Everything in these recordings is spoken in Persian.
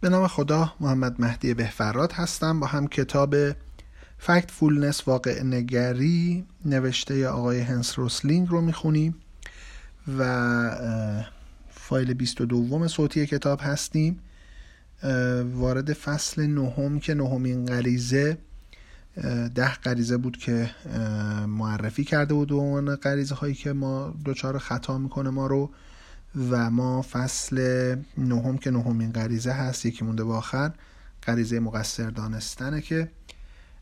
به نام خدا محمد مهدی بهفراد هستم. با هم کتاب Factfulness واقع نگری نوشته آقای هنس روسلینگ رو می‌خونیم و فایل 22 صوتی کتاب هستیم. وارد فصل نهم که نهمین غریزه ده غریزه بود که معرفی کرده بود و غریزه هایی که ما دچار خطا می‌کنه ما رو و ما فصل نهم که نهمین غریزه هست یکی مونده به آخر غریزه مقصر دانستنه که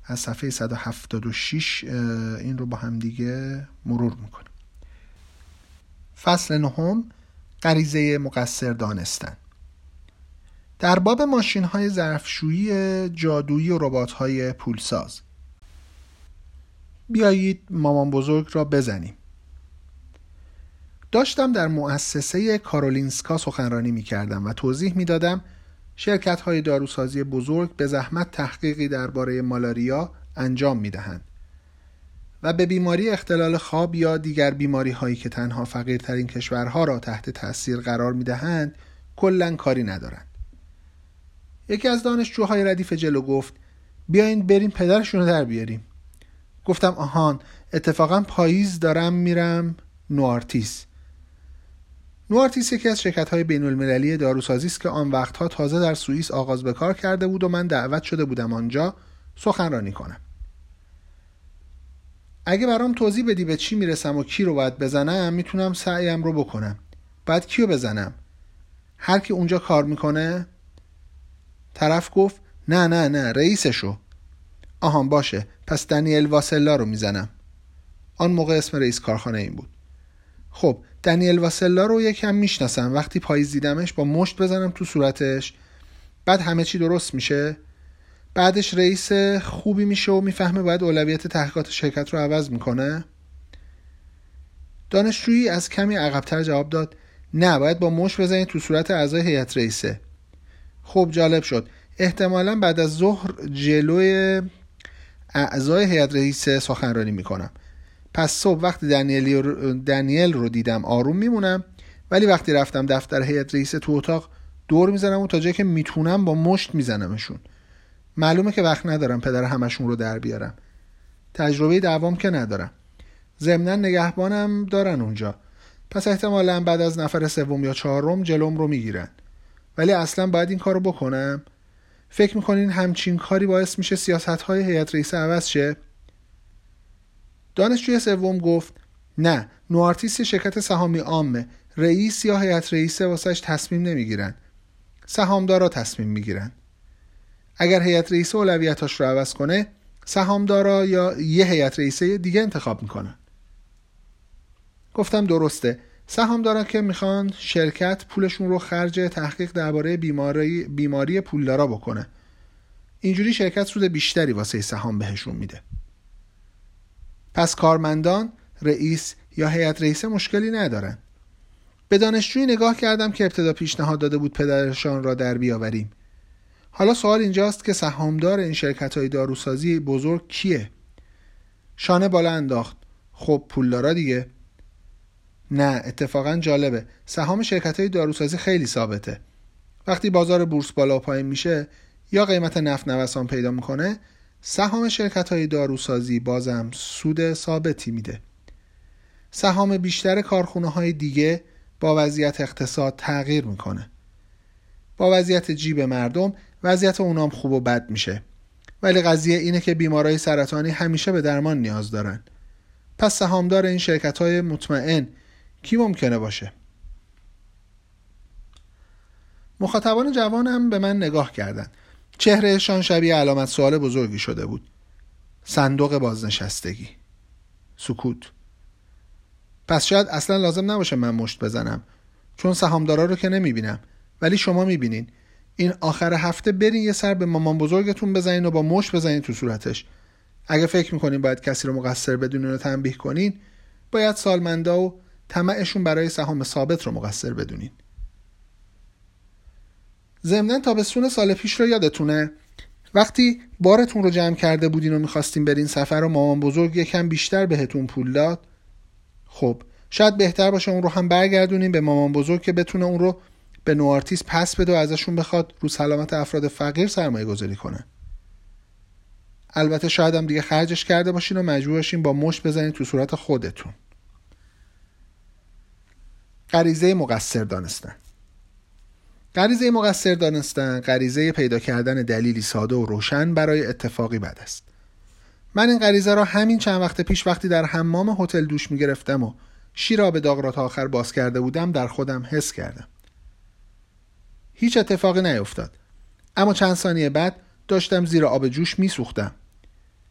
از صفحه 176 این رو با هم دیگه مرور می‌کنیم. فصل نهم غریزه مقصر دانستن. در باب ماشین های ظرفشویی جادویی و ربات های پولساز. بیایید مامان بزرگ را بزنیم. داشتم در مؤسسه کارولینسکا سخنرانی می کردم و توضیح می دادم شرکت های داروسازی بزرگ به زحمت تحقیقی درباره مالاریا انجام می دهند و به بیماری اختلال خواب یا دیگر بیماری هایی که تنها فقیرترین کشورها را تحت تاثیر قرار می دهند کلا کاری ندارند. یکی از دانشجوهای ردیف جلو گفت بیاین بریم پدرشون رو در بیاریم. گفتم آهان اتفاقا پاییز دارم میرم نوارتیس نوارتیس یکی از شرکت های بین المللی داروسازی است که آن وقتها تازه در سوئیس آغاز به کار کرده بود و من دعوت شده بودم آنجا سخنرانی کنم. اگه برام توضیح بدی به چی می‌رسم و کی رو باید بزنم می‌تونم سعیم رو بکنم. باید کیو بزنم؟ هر کی اونجا کار می‌کنه؟ طرف گفت نه نه نه رئیسشو. آهان باشه. پس دنیل واسلا رو می‌زنم. آن موقع اسم رئیس کارخانه این بود. خب دنیل واسلا رو یکم می‌شناسم. وقتی پاییز دیدمش با مشت بزنم تو صورتش بعد همه چی درست میشه. بعدش رئیس خوبی میشه و می‌فهمه باید اولویت تحقیقات شرکت رو عوض می‌کنه. دانشجویی از کمی عقبتر جواب داد نه باید با مش بزنید تو صورت اعضای هیئت رئیسه. خب جالب شد. احتمالا بعد از ظهر جلوی اعضای هیئت رئیسه سخنرانی می‌کنم. پس صبح وقتی دنیل رو دیدم آروم میمونم ولی وقتی رفتم دفتر هیئت رئیس تو اتاق دور می‌زنم و تا جایی که می‌تونم با مشت میزنمشون. معلومه که وقت ندارم پدر همشون رو در بیارم. تجربه دوام که ندارم. ضمنا نگهبانم دارن اونجا. پس احتمالا بعد از نفر سوم یا چهارم جلوم رو می‌گیرن. ولی اصلا باید این کارو بکنم. فکر می‌کنین همچین کاری باعث میشه سیاست های هیئت رئیس عوض شه؟ دانشجوی سوم گفت نه نوارتیس شرکت سهامی عامه. رئیس یا هیئت رئیسه واسش تصمیم نمی‌گیرن. سهامدارا تصمیم می‌گیرن. اگر هیئت رئیسه اولویتاش رو عوض کنه سهامدارا یا یه هیئت رئیسه دیگه انتخاب می‌کنن. گفتم درسته. سهامدارا که می‌خوان شرکت پولشون رو خرج تحقیق درباره بیماری بیماری پولدارا بکنه. اینجوری شرکت سود بیشتری واسه سهام بهشون میده. پس کارمندان رئیس یا هیئت رئیسه مشکلی ندارن. به دانشجوی نگاه کردم که ابتدا پیشنهاد داده بود پدرشان را در بیاوریم. حالا سوال اینجاست که سهامدار این شرکت های داروسازی بزرگ کیه؟ شانه بالا انداخت. خب پولدارا دیگه. نه اتفاقا جالبه. سهام شرکت های داروسازی خیلی ثابته. وقتی بازار بورس بالا و پایین میشه یا قیمت نفت نوسان پیدا می‌کنه سهام شرکت های داروسازی بازم سود ثابتی میده. سهام بیشتر کارخونه های دیگه با وضعیت اقتصاد تغییر می‌کنه. با وضعیت جیب مردم وضعیت اونام خوب و بد میشه. ولی قضیه اینه که بیمارای سرطانی همیشه به درمان نیاز دارن. پس سهامدار این شرکت های مطمئن کی ممکنه باشه؟ مخاطبان جوانم به من نگاه کردند چهرهشان شبیه علامت سوال بزرگی شده بود. صندوق بازنشستگی. سکوت. پس شاید اصلا لازم نباشه من مشت بزنم. چون سهامدارا رو که نمی‌بینم. ولی شما می‌بینین. این آخر هفته برین یه سر به مامان بزرگتون بزنین و با مشت بزنین تو صورتش. اگه فکر می‌کنین باید کسی رو مقصر بدونین و تنبیه کنین باید سالمندا و طمعشون برای سهام ثابت رو مقصر بدونین. ضمنا تابستون سال پیش رو یادتونه؟ وقتی بارتون رو جمع کرده بودین و می‌خواستین برین سفر و مامان بزرگ یکم بیشتر بهتون پول داد خب شاید بهتر باشه اون رو هم برگردونین به مامان بزرگ که بتونه اون رو به نوارتیس پس بده و ازشون بخواد رو سلامت افراد فقیر سرمایه گذاری کنه. البته شاید هم دیگه خرجش کرده باشین و مجبور باشین با مشت بزنین تو صورت خودتون. غریزه مقصر دانستن. غریزه مقصر دانستن غریزه پیدا کردن دلیلی ساده و روشن برای اتفاقی بد است. من این غریزه را همین چند وقت پیش وقتی در حمام هتل دوش می گرفتم و شیرا به داغ را تا آخر باز کرده بودم در خودم حس کردم. هیچ اتفاقی نیفتاد. اما چند ثانیه بعد داشتم زیر آب جوش می سوختم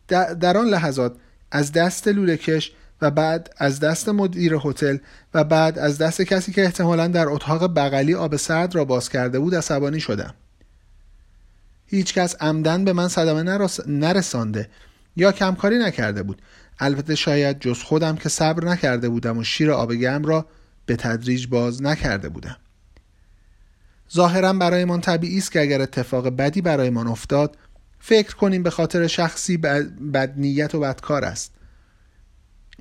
در آن لحظات از دست لوله کش و بعد از دست مدیر هتل و بعد از دست کسی که احتمالا در اتاق بغلی آب سرد را باز کرده بود عصبانی شدم. هیچ کس عمدن به من صدمه نرسانده یا کمکاری نکرده بود. البته شاید جز خودم که صبر نکرده بودم و شیر آب گرم را به تدریج باز نکرده بودم. ظاهرا برایمان طبیعی است که اگر اتفاق بدی برایمان افتاد فکر کنیم به خاطر شخصی بد نیت و بدکار است.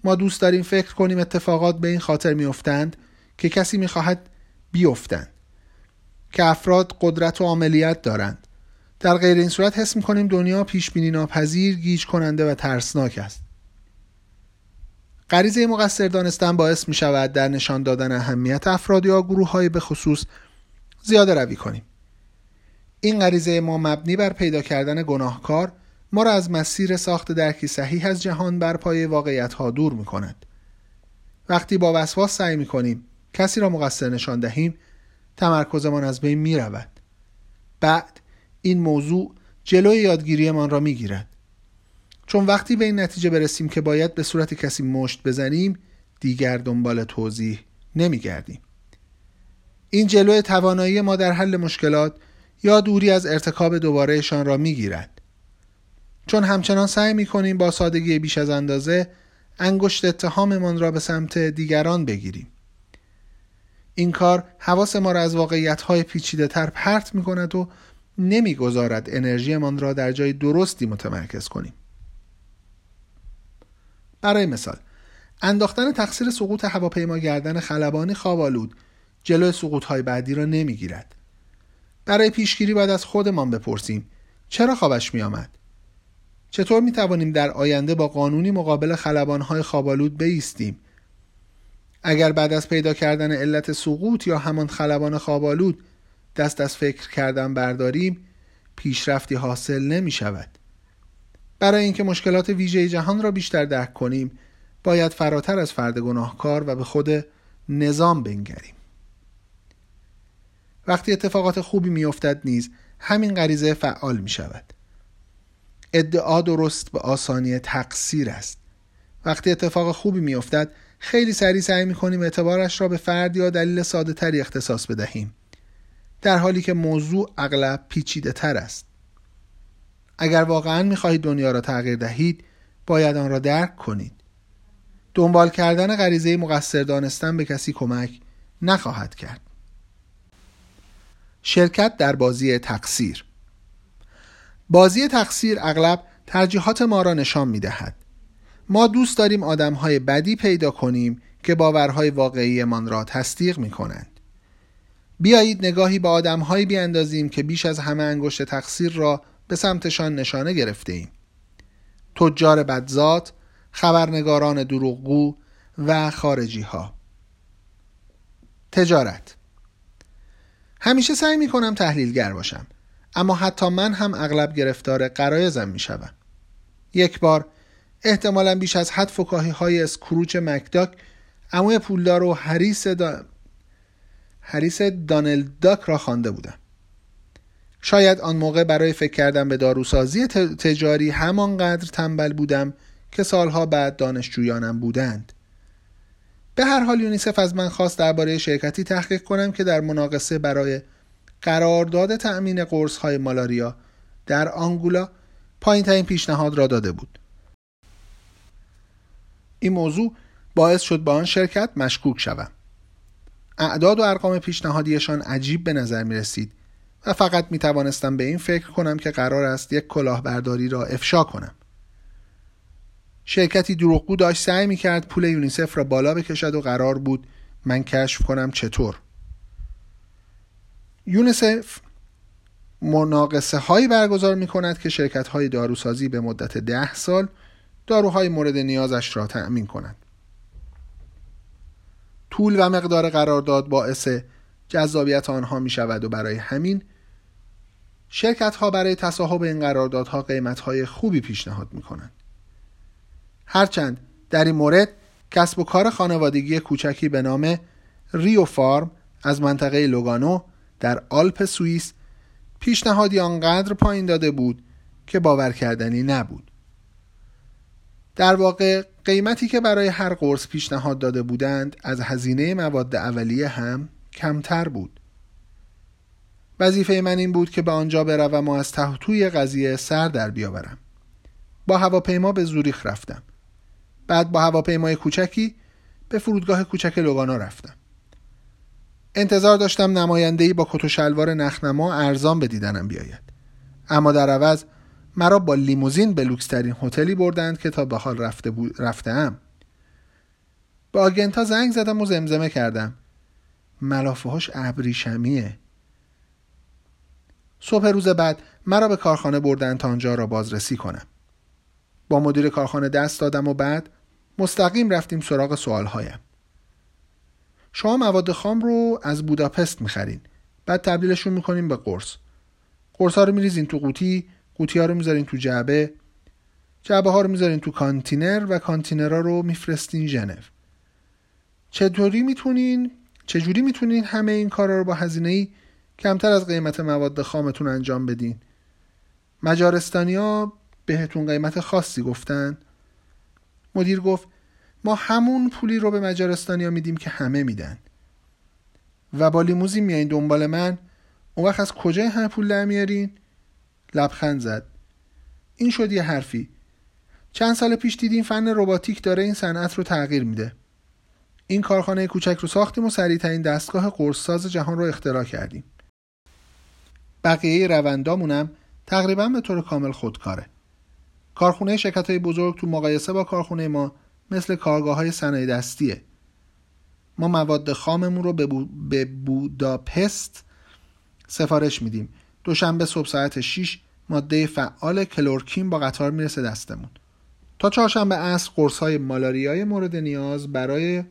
ما دوست داریم فکر کنیم اتفاقات به این خاطر میافتند که کسی می‌خواهد بیفتند که افراد قدرت و عملیت دارند. در غیر این صورت حس می‌کنیم دنیا پیش بینی ناپذیر گیج کننده و ترسناک است. غریزه مقصر دانستن باعث می شود در نشان دادن اهمیت افراد یا گروه های به خصوص زیاده روی کنیم. این غریزه ما مبنی بر پیدا کردن گناهکار ما را از مسیر ساخت درکی صحیح از جهان بر پای واقعیت ها دور می کند. وقتی با وسواس سعی می کنیم کسی را مقصر نشان دهیم تمرکزمان از بین می رود. بعد این موضوع جلوی یادگیریمان را می گیرد. چون وقتی به این نتیجه برسیم که باید به صورت کسی مشت بزنیم دیگر دنبال توضیح نمی گردیم. این جلوی توانایی ما در حل مشکلات یا دوری از ارتکاب دوبارهشان را می گیرد. چون همچنان سعی می کنیم با سادگی بیش از اندازه انگشت اتهاممان را به سمت دیگران بگیریم. این کار حواس ما را از واقعیت های پیچیده تر پرت می کند و نمی‌گذارد انرژیمان را در جای درستی متمرکز کنیم. برای مثال انداختن تقصیر سقوط هواپیما گردن خلبانی خوابالود جلوی سقوط های بعدی را نمی‌گیرد. برای پیشگیری باید از خودمان بپرسیم چرا خوابش می آمد؟ چطور می توانیم در آینده با قانونی مقابل خلبانهای خوابالود بیستیم؟ اگر بعد از پیدا کردن علت سقوط یا همان خلبان خوابالود دست از فکر کردن برداریم پیشرفتی حاصل نمی شود. برای اینکه مشکلات ویژه جهان را بیشتر درک کنیم باید فراتر از فرد گناهکار و به خود نظام بنگریم. وقتی اتفاقات خوبی میافتد نیز همین غریزه فعال می شود. ادعا درست به آسانی تقصیر است. وقتی اتفاق خوبی میافتد خیلی سریع سعی می‌کنیم اعتبارش را به فرد یا دلیل ساده تری اختصاص بدهیم. در حالی که موضوع اغلب پیچیده تر است. اگر واقعا می‌خواهید دنیا را تغییر دهید باید آن را درک کنید. دنبال کردن غریزه مقصر دانستن به کسی کمک نخواهد کرد. شرکت در بازی تقصیر بازی تقصیر اغلب ترجیحات ما را نشان می دهد. ما دوست داریم آدم های بدی پیدا کنیم که باورهای واقعیمان را تصدیق می کنند. بیایید نگاهی به آدم هایی بیاندازیم که بیش از همه انگشت تقصیر را به سمتشان نشانه گرفته ایم. تجار بدزاد، خبرنگاران دروغگو و خارجی ها. تجارت همیشه سعی می کنم تحلیلگر باشم اما حتی من هم اغلب گرفتار قرایزم می شدم. یک بار احتمالا بیش از حد فکاهی های اسکروچ مکداک اموی پولدار و حریس, دا... حریس دانل داک را خوانده بودم شاید آن موقع برای فکر کردن به داروسازی تجاری همانقدر تنبل بودم که سالها بعد دانشجویانم بودند به هر حال یونیسف از من خواست درباره شرکتی تحقیق کنم که در مناقصه برای قرارداد تأمین قرص های مالاریا در آنگولا پایین ترین پیشنهاد را داده بود. این موضوع باعث شد با آن شرکت مشکوک شوم. اعداد و ارقام پیشنهادیشان عجیب به نظر می رسید و فقط می توانستم به این فکر کنم که قرار است یک کلاهبرداری را افشا کنم. شرکتی دروغگو داشت سعی می کرد پول یونیسف را بالا بکشد و قرار بود من کشف کنم چطور. یونسف مناقصه هایی برگزار می کند که شرکت های داروسازی به مدت ده سال داروهای مورد نیازش را تأمین کند. طول و مقدار قرارداد باعث جذابیت آنها می شود و برای همین شرکت ها برای تصاحب این قراردادها قیمت های خوبی پیشنهاد می کنند. هرچند در این مورد کسب و کار خانوادگی کوچکی به نام ریو فارم از منطقه لوگانو در آلپ سوئیس پیشنهادی آنقدر پایین داده بود که باور کردنی نبود. در واقع قیمتی که برای هر قرص پیشنهاد داده بودند از هزینه مواد اولیه هم کمتر بود. وظیفه من این بود که به آنجا بروم و از تحتوی قضیه سر در بیاورم. با هواپیما به زوریخ رفتم. بعد با هواپیمای کوچکی به فرودگاه کوچک لوگانا رفتم. انتظار داشتم نمایندهی با کت و شلوار نخنما ارزان به دیدنم بیاید. اما در عوض مرا با لیموزین به لوکسترین هتلی بردند که تا به حال رفته رفتم. به آگنتا زنگ زدم و زمزمه کردم. ملافه هاش ابریشمیه. صبح روز بعد مرا به کارخانه بردند تا آنجا را بازرسی کنم. با مدیر کارخانه دست دادم و بعد مستقیم رفتیم سراغ سوالهایم. شما مواد خام رو از بوداپست می‌خرین. بعد تبدیلشون می‌کنیم به قرص. قرص ها رو میریزین تو قوطی قوطی ها رو می‌ذارین تو جعبه جعبه ها رو می‌ذارین تو کانتینر و کانتینرها رو میفرستین ژنو. چطوری می‌تونین چجوری می‌تونین همه این کارا رو با هزینه ای کمتر از قیمت مواد خامتون انجام بدین؟ مجارستانیا بهتون قیمت خاصی گفتن. مدیر گفت ما همون پولی رو به مجارستانیا میدیم که همه میدن. و با لیموزین میایین دنبال من. اون وقت از کجای همه پول در میارین؟ لبخند زد. این شد یه حرفی. چند سال پیش دیدیم فن رباتیک داره این صنعت رو تغییر میده. این کارخانه کوچک رو ساختیم و سریعترین دستگاه قرصساز جهان رو اختراع کردیم. بقیه روندامونم تقریبا به طور کامل خودکاره. کارخونه شرکت های بزرگ تو مقایسه با کارخونه ما مثل کارگاه های صنایع دستیه. ما مواد خاممون رو به, بوداپست سفارش میدیم. دوشنبه صبح ساعت 6 ماده فعال کلورکین با قطار می‌رسه دستمون. تا چهارشنبه عصر قرص های مالاریای مورد نیاز برای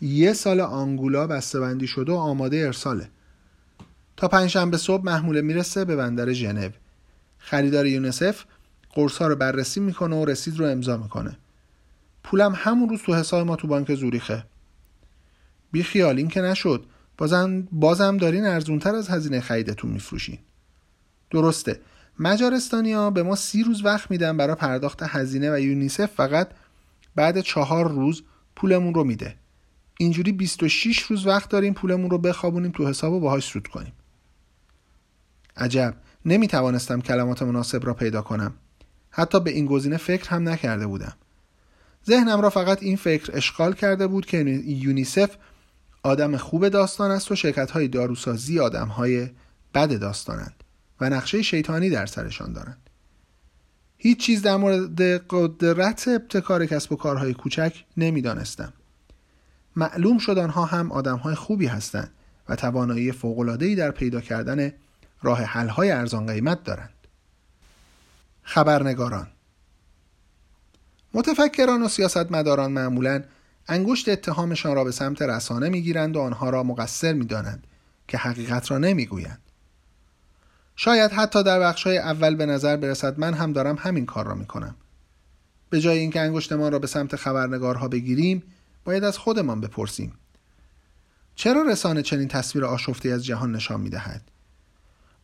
یه سال آنگولا بسته‌بندی شده و آماده ارساله. تا پنجشنبه صبح محموله می‌رسه به بندر ژنو. خریدار یونسف قرص ها رو بررسی می‌کنه و رسید رو امضا می‌کنه. پولم همون روز تو حساب ما تو بانک زوریخه. بی خیال این که نشد. بازم, بازم دارین ارزونتر از هزینه خریدتون میفروشین. درسته. مجارستانیا به ما سی روز وقت میدن برای پرداخت هزینه و یونیسف فقط بعد چهار روز پولمون رو میده. اینجوری 26 روز وقت داریم پولمون رو بخوابونیم تو حساب و باهاش سود کنیم. عجب. نمی‌توانستم کلمات مناسب را پیدا کنم. حتی به این گزینه فکر هم نکرده بودم. ذهنم را فقط این فکر اشغال کرده بود که یونیسف آدم خوب داستان است و شرکت های داروسازی آدم های بد داستانند و نقشه شیطانی در سرشان دارند. هیچ چیز در مورد قدرت ابتکار کسب و کارهای کوچک نمی‌دانستم. معلوم شد آنها هم آدم های خوبی هستند و توانایی فوق‌العاده‌ای در پیدا کردن راه حل‌های ارزان قیمت دارند. خبرنگاران متفکران و سیاستمداران معمولا انگشت اتهامشان را به سمت رسانه می‌گیرند و آنها را مقصر می‌دانند که حقیقت را نمی‌گویند. شاید حتی در بخشهای اول به نظر برسد من هم دارم همین کار را می‌کنم. به جای اینکه انگشتمان را به سمت خبرنگارها بگیریم باید از خودمان بپرسیم. چرا رسانه چنین تصویر آشفته از جهان نشان می‌دهد؟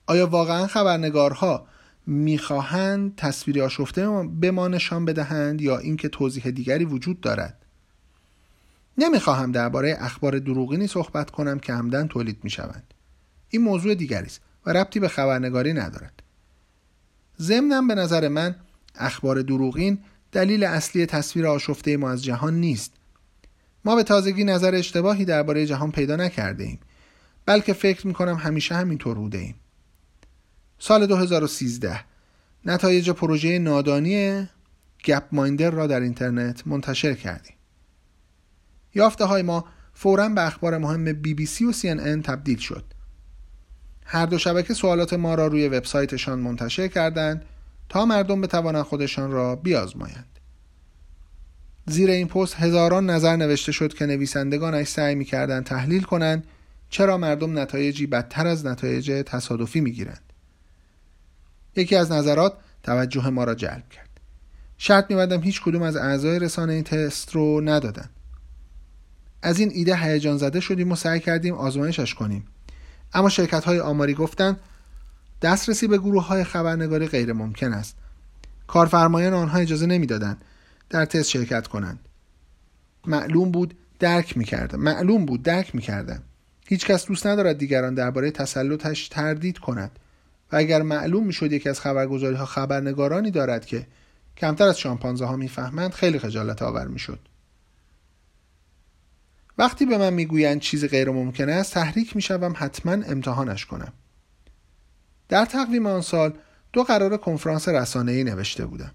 آیا واقعا خبرنگارها می‌خواهند تصویری آشفته به ما نشان بدهند یا اینکه توضیح دیگری وجود دارد. نمی‌خواهم درباره اخبار دروغینی صحبت کنم که همدن تولید می‌شوند. این موضوع دیگری است و ربطی به خبرنگاری ندارد. ضمنا به نظر من اخبار دروغین دلیل اصلی تصویر آشفته ما از جهان نیست. ما به تازگی نظر اشتباهی درباره جهان پیدا نکرده ایم بلکه فکر می‌کنم همیشه همینطور بوده ایم. سال 2013 نتایج پروژه نادانی گپ مایندر را در اینترنت منتشر کردیم. یافته های ما فورا به اخبار مهم بی بی سی و سی ان ان تبدیل شد. هر دو شبکه سوالات ما را روی وبسایتشان منتشر کردند تا مردم بتوانند خودشان را بیازمایند. زیر این پست هزاران نظر نوشته شد که نویسندگانش سعی می‌کردند تحلیل کنند چرا مردم نتایجی بدتر از نتایج تصادفی می‌گیرند. یکی از نظرات توجه ما را جلب کرد. شرط میبندم هیچ کدوم از اعضای رسانه این تست رو ندادن. از این ایده هیجان زده شدیم و سعی کردیم آزمایشش کنیم. اما شرکت های آماری گفتند دسترسی به گروه های خبرنگاری غیر ممکن است. کارفرمایان آنها اجازه نمی‌دادند در تست شرکت کنند. معلوم بود درک می‌کردم. معلوم بود درک می‌کردم. هیچ کس دوست ندارد دیگران درباره تسلطش تردید کند و اگر معلوم می‌شد یکی از خبرگزاری ها خبرنگارانی دارد که کمتر از شامپانزه ها می‌فهمند خیلی خجالت آور می‌شد. وقتی به من می‌گویند چیزی غیر ممکن است تحریک می‌شوم حتما امتحانش کنم. در تقویم آن سال دو قرار کنفرانس ای نوشته بودم.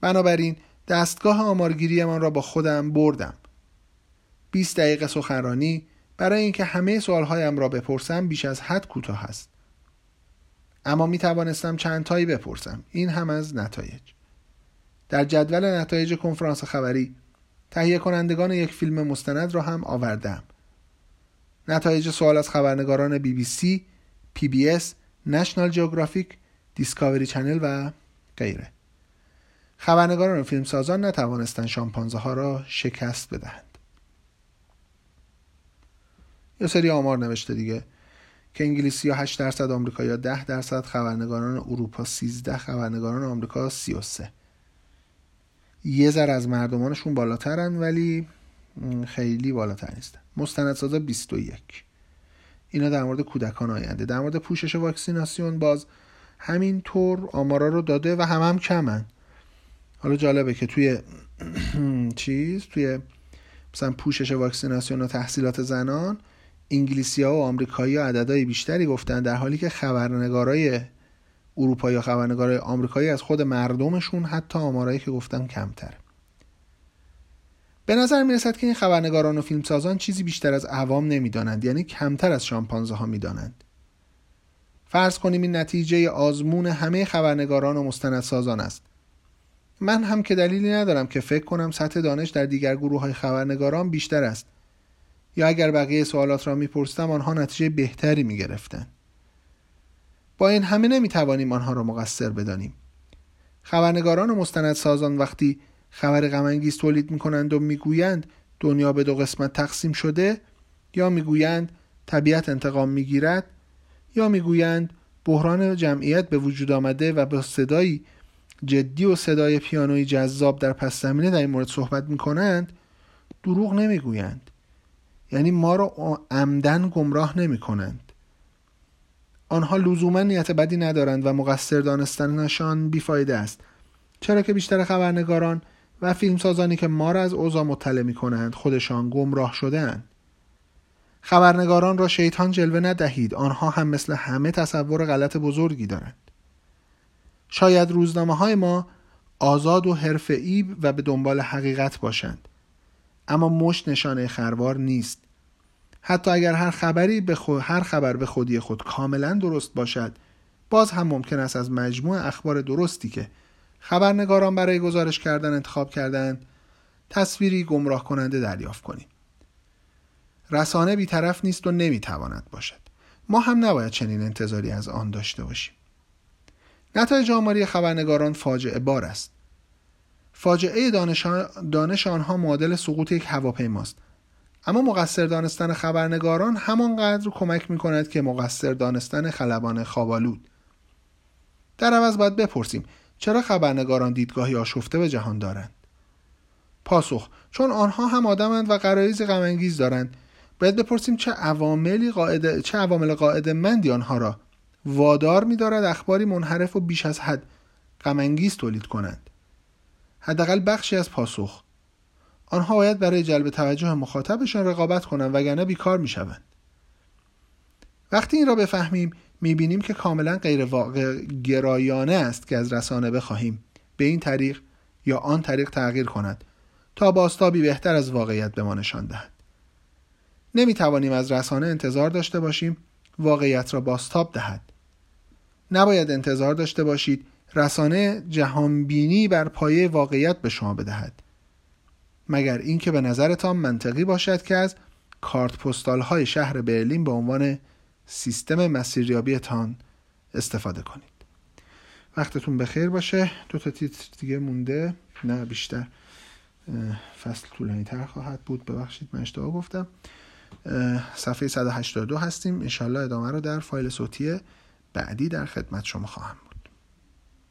بنابراین دستگاه آمارگیریمان را با خودم بردم. 20 دقیقه سخنرانی برای اینکه همه سوالهایم را بپرسم بیش از حد کوتاه است. اما می توانستم چند تایی بپرسم این هم از نتایج در جدول نتایج کنفرانس خبری تهیه کنندگان یک فیلم مستند را هم آوردم. نتایج سوال از خبرنگاران بی بی سی، PBS، National Geographic، Discovery Channel و غیره. خبرنگاران و فیلمسازان نتوانستند شامپانزه ها را شکست بدهند. یه سری آمار نوشته دیگه که انگلیسی ها 8 درصد آمریکایی‌ها 10 درصد خبرنگاران اروپا 13 خبرنگاران آمریکا 33 یه ذر از مردمانشون بالاترن ولی خیلی بالاتر نیستن. مستندسازا 21 اینا در مورد کودکان آینده. در مورد پوشش واکسیناسیون باز همین طور آمارا رو داده و هم هم کمن. حالا جالبه که توی چیز توی مثلا پوشش واکسیناسیون و تحصیلات زنان انگلیسی ها و آمریکایی ها عددهای بیشتری گفتن در حالی که خبرنگارای اروپایی یا خبرنگار آمریکایی از خود مردمشون حتی آمارایی که گفتم کمتر. به نظر می رسد که این خبرنگاران و فیلمسازان چیزی بیشتر از عوام نمی‌دانند یعنی کمتر از شامپانزه ها می‌دانند. فرض کنیم این نتیجه آزمون همه خبرنگاران و مستندسازان است. من هم که دلیلی ندارم که فکر کنم سطح دانش در دیگر گروه های خبرنگاران بیشتر است. یا اگر بقیه سوالات را میپرسیدم آنها نتیجه بهتری می‌گرفتند. با این همه نمی‌توانیم آنها را مقصر بدانیم. خبرنگاران و مستندسازان وقتی خبر غمانگیز تولید می‌کنند و می‌گویند دنیا به دو قسمت تقسیم شده یا می‌گویند طبیعت انتقام می‌گیرد یا می‌گویند بحران جمعیت به وجود آمده و با صدایی جدی و صدای پیانوی جذاب در پس زمینه در این مورد صحبت می‌کنند دروغ نمی‌گویند. یعنی ما را عمدن گمراه نمی کنند آنها لزوما نیت بدی ندارند و مقصر دانستنشان بیفایده است. چرا که بیشتر خبرنگاران و فیلمسازانی که ما را از اوضاع مطلع می کنند خودشان گمراه شده اند. خبرنگاران را شیطان جلوه ندهید. آنها هم مثل همه تصور غلط بزرگی دارند. شاید روزنامه های ما آزاد و حرفه‌ای و به دنبال حقیقت باشند. اما مشت نشانه خروار نیست. حتی اگر هر خبری به خود، هر خبر به خودی خود کاملا درست باشد باز هم ممکن است از مجموع اخبار درستی که خبرنگاران برای گزارش کردن انتخاب کردند تصویری گمراه کننده دریافت کنیم. رسانه بیطرف نیست و نمی‌تواند باشد. ما هم نباید چنین انتظاری از آن داشته باشیم. نتایج آماری خبرنگاران فاجعه بار است. فاجعه دانش, دانش آنها معادل سقوط یک هواپیماست. اما مقصر دانستن خبرنگاران همانقدر کمک می کند که مقصر دانستن خلبان خوابالود در عوض باید بپرسیم چرا خبرنگاران دیدگاهی آشفته به جهان دارند؟ پاسخ چون آنها هم آدمند و قرایز غمانگیز دارند. باید بپرسیم چه عواملی قاعده چه عوامل قاعده مندی آنها را وادار می‌دارد اخباری منحرف و بیش از حد غمانگیز تولید کنند. حداقل بخشی از پاسخ. آنها باید برای جلب توجه مخاطبشان رقابت کنند وگرنه بیکار می‌شوند. وقتی این را بفهمیم می‌بینیم که کاملا غیر واقع گرایانه است که از رسانه بخواهیم. به این طریق یا آن طریق تغییر کند تا باستابی بهتر از واقعیت به ما نشان دهد. نمی توانیم از رسانه انتظار داشته باشیم واقعیت را باستاب دهد. نباید انتظار داشته باشید رسانه جهانبینی بر پایه واقعیت به شما بدهد. مگر اینکه به نظرتان منطقی باشد که از کارت پستال های شهر برلین به عنوان سیستم مسیریابیتان استفاده کنید. وقتتون بخیر باشه. دو تا تیتر دیگه مونده. نه بیشتر. فصل طولانی تر خواهد بود. ببخشید من اشتباه گفتم. صفحه 182 هستیم. انشالله ادامه رو در فایل صوتی بعدی در خدمت شما خواهم بود.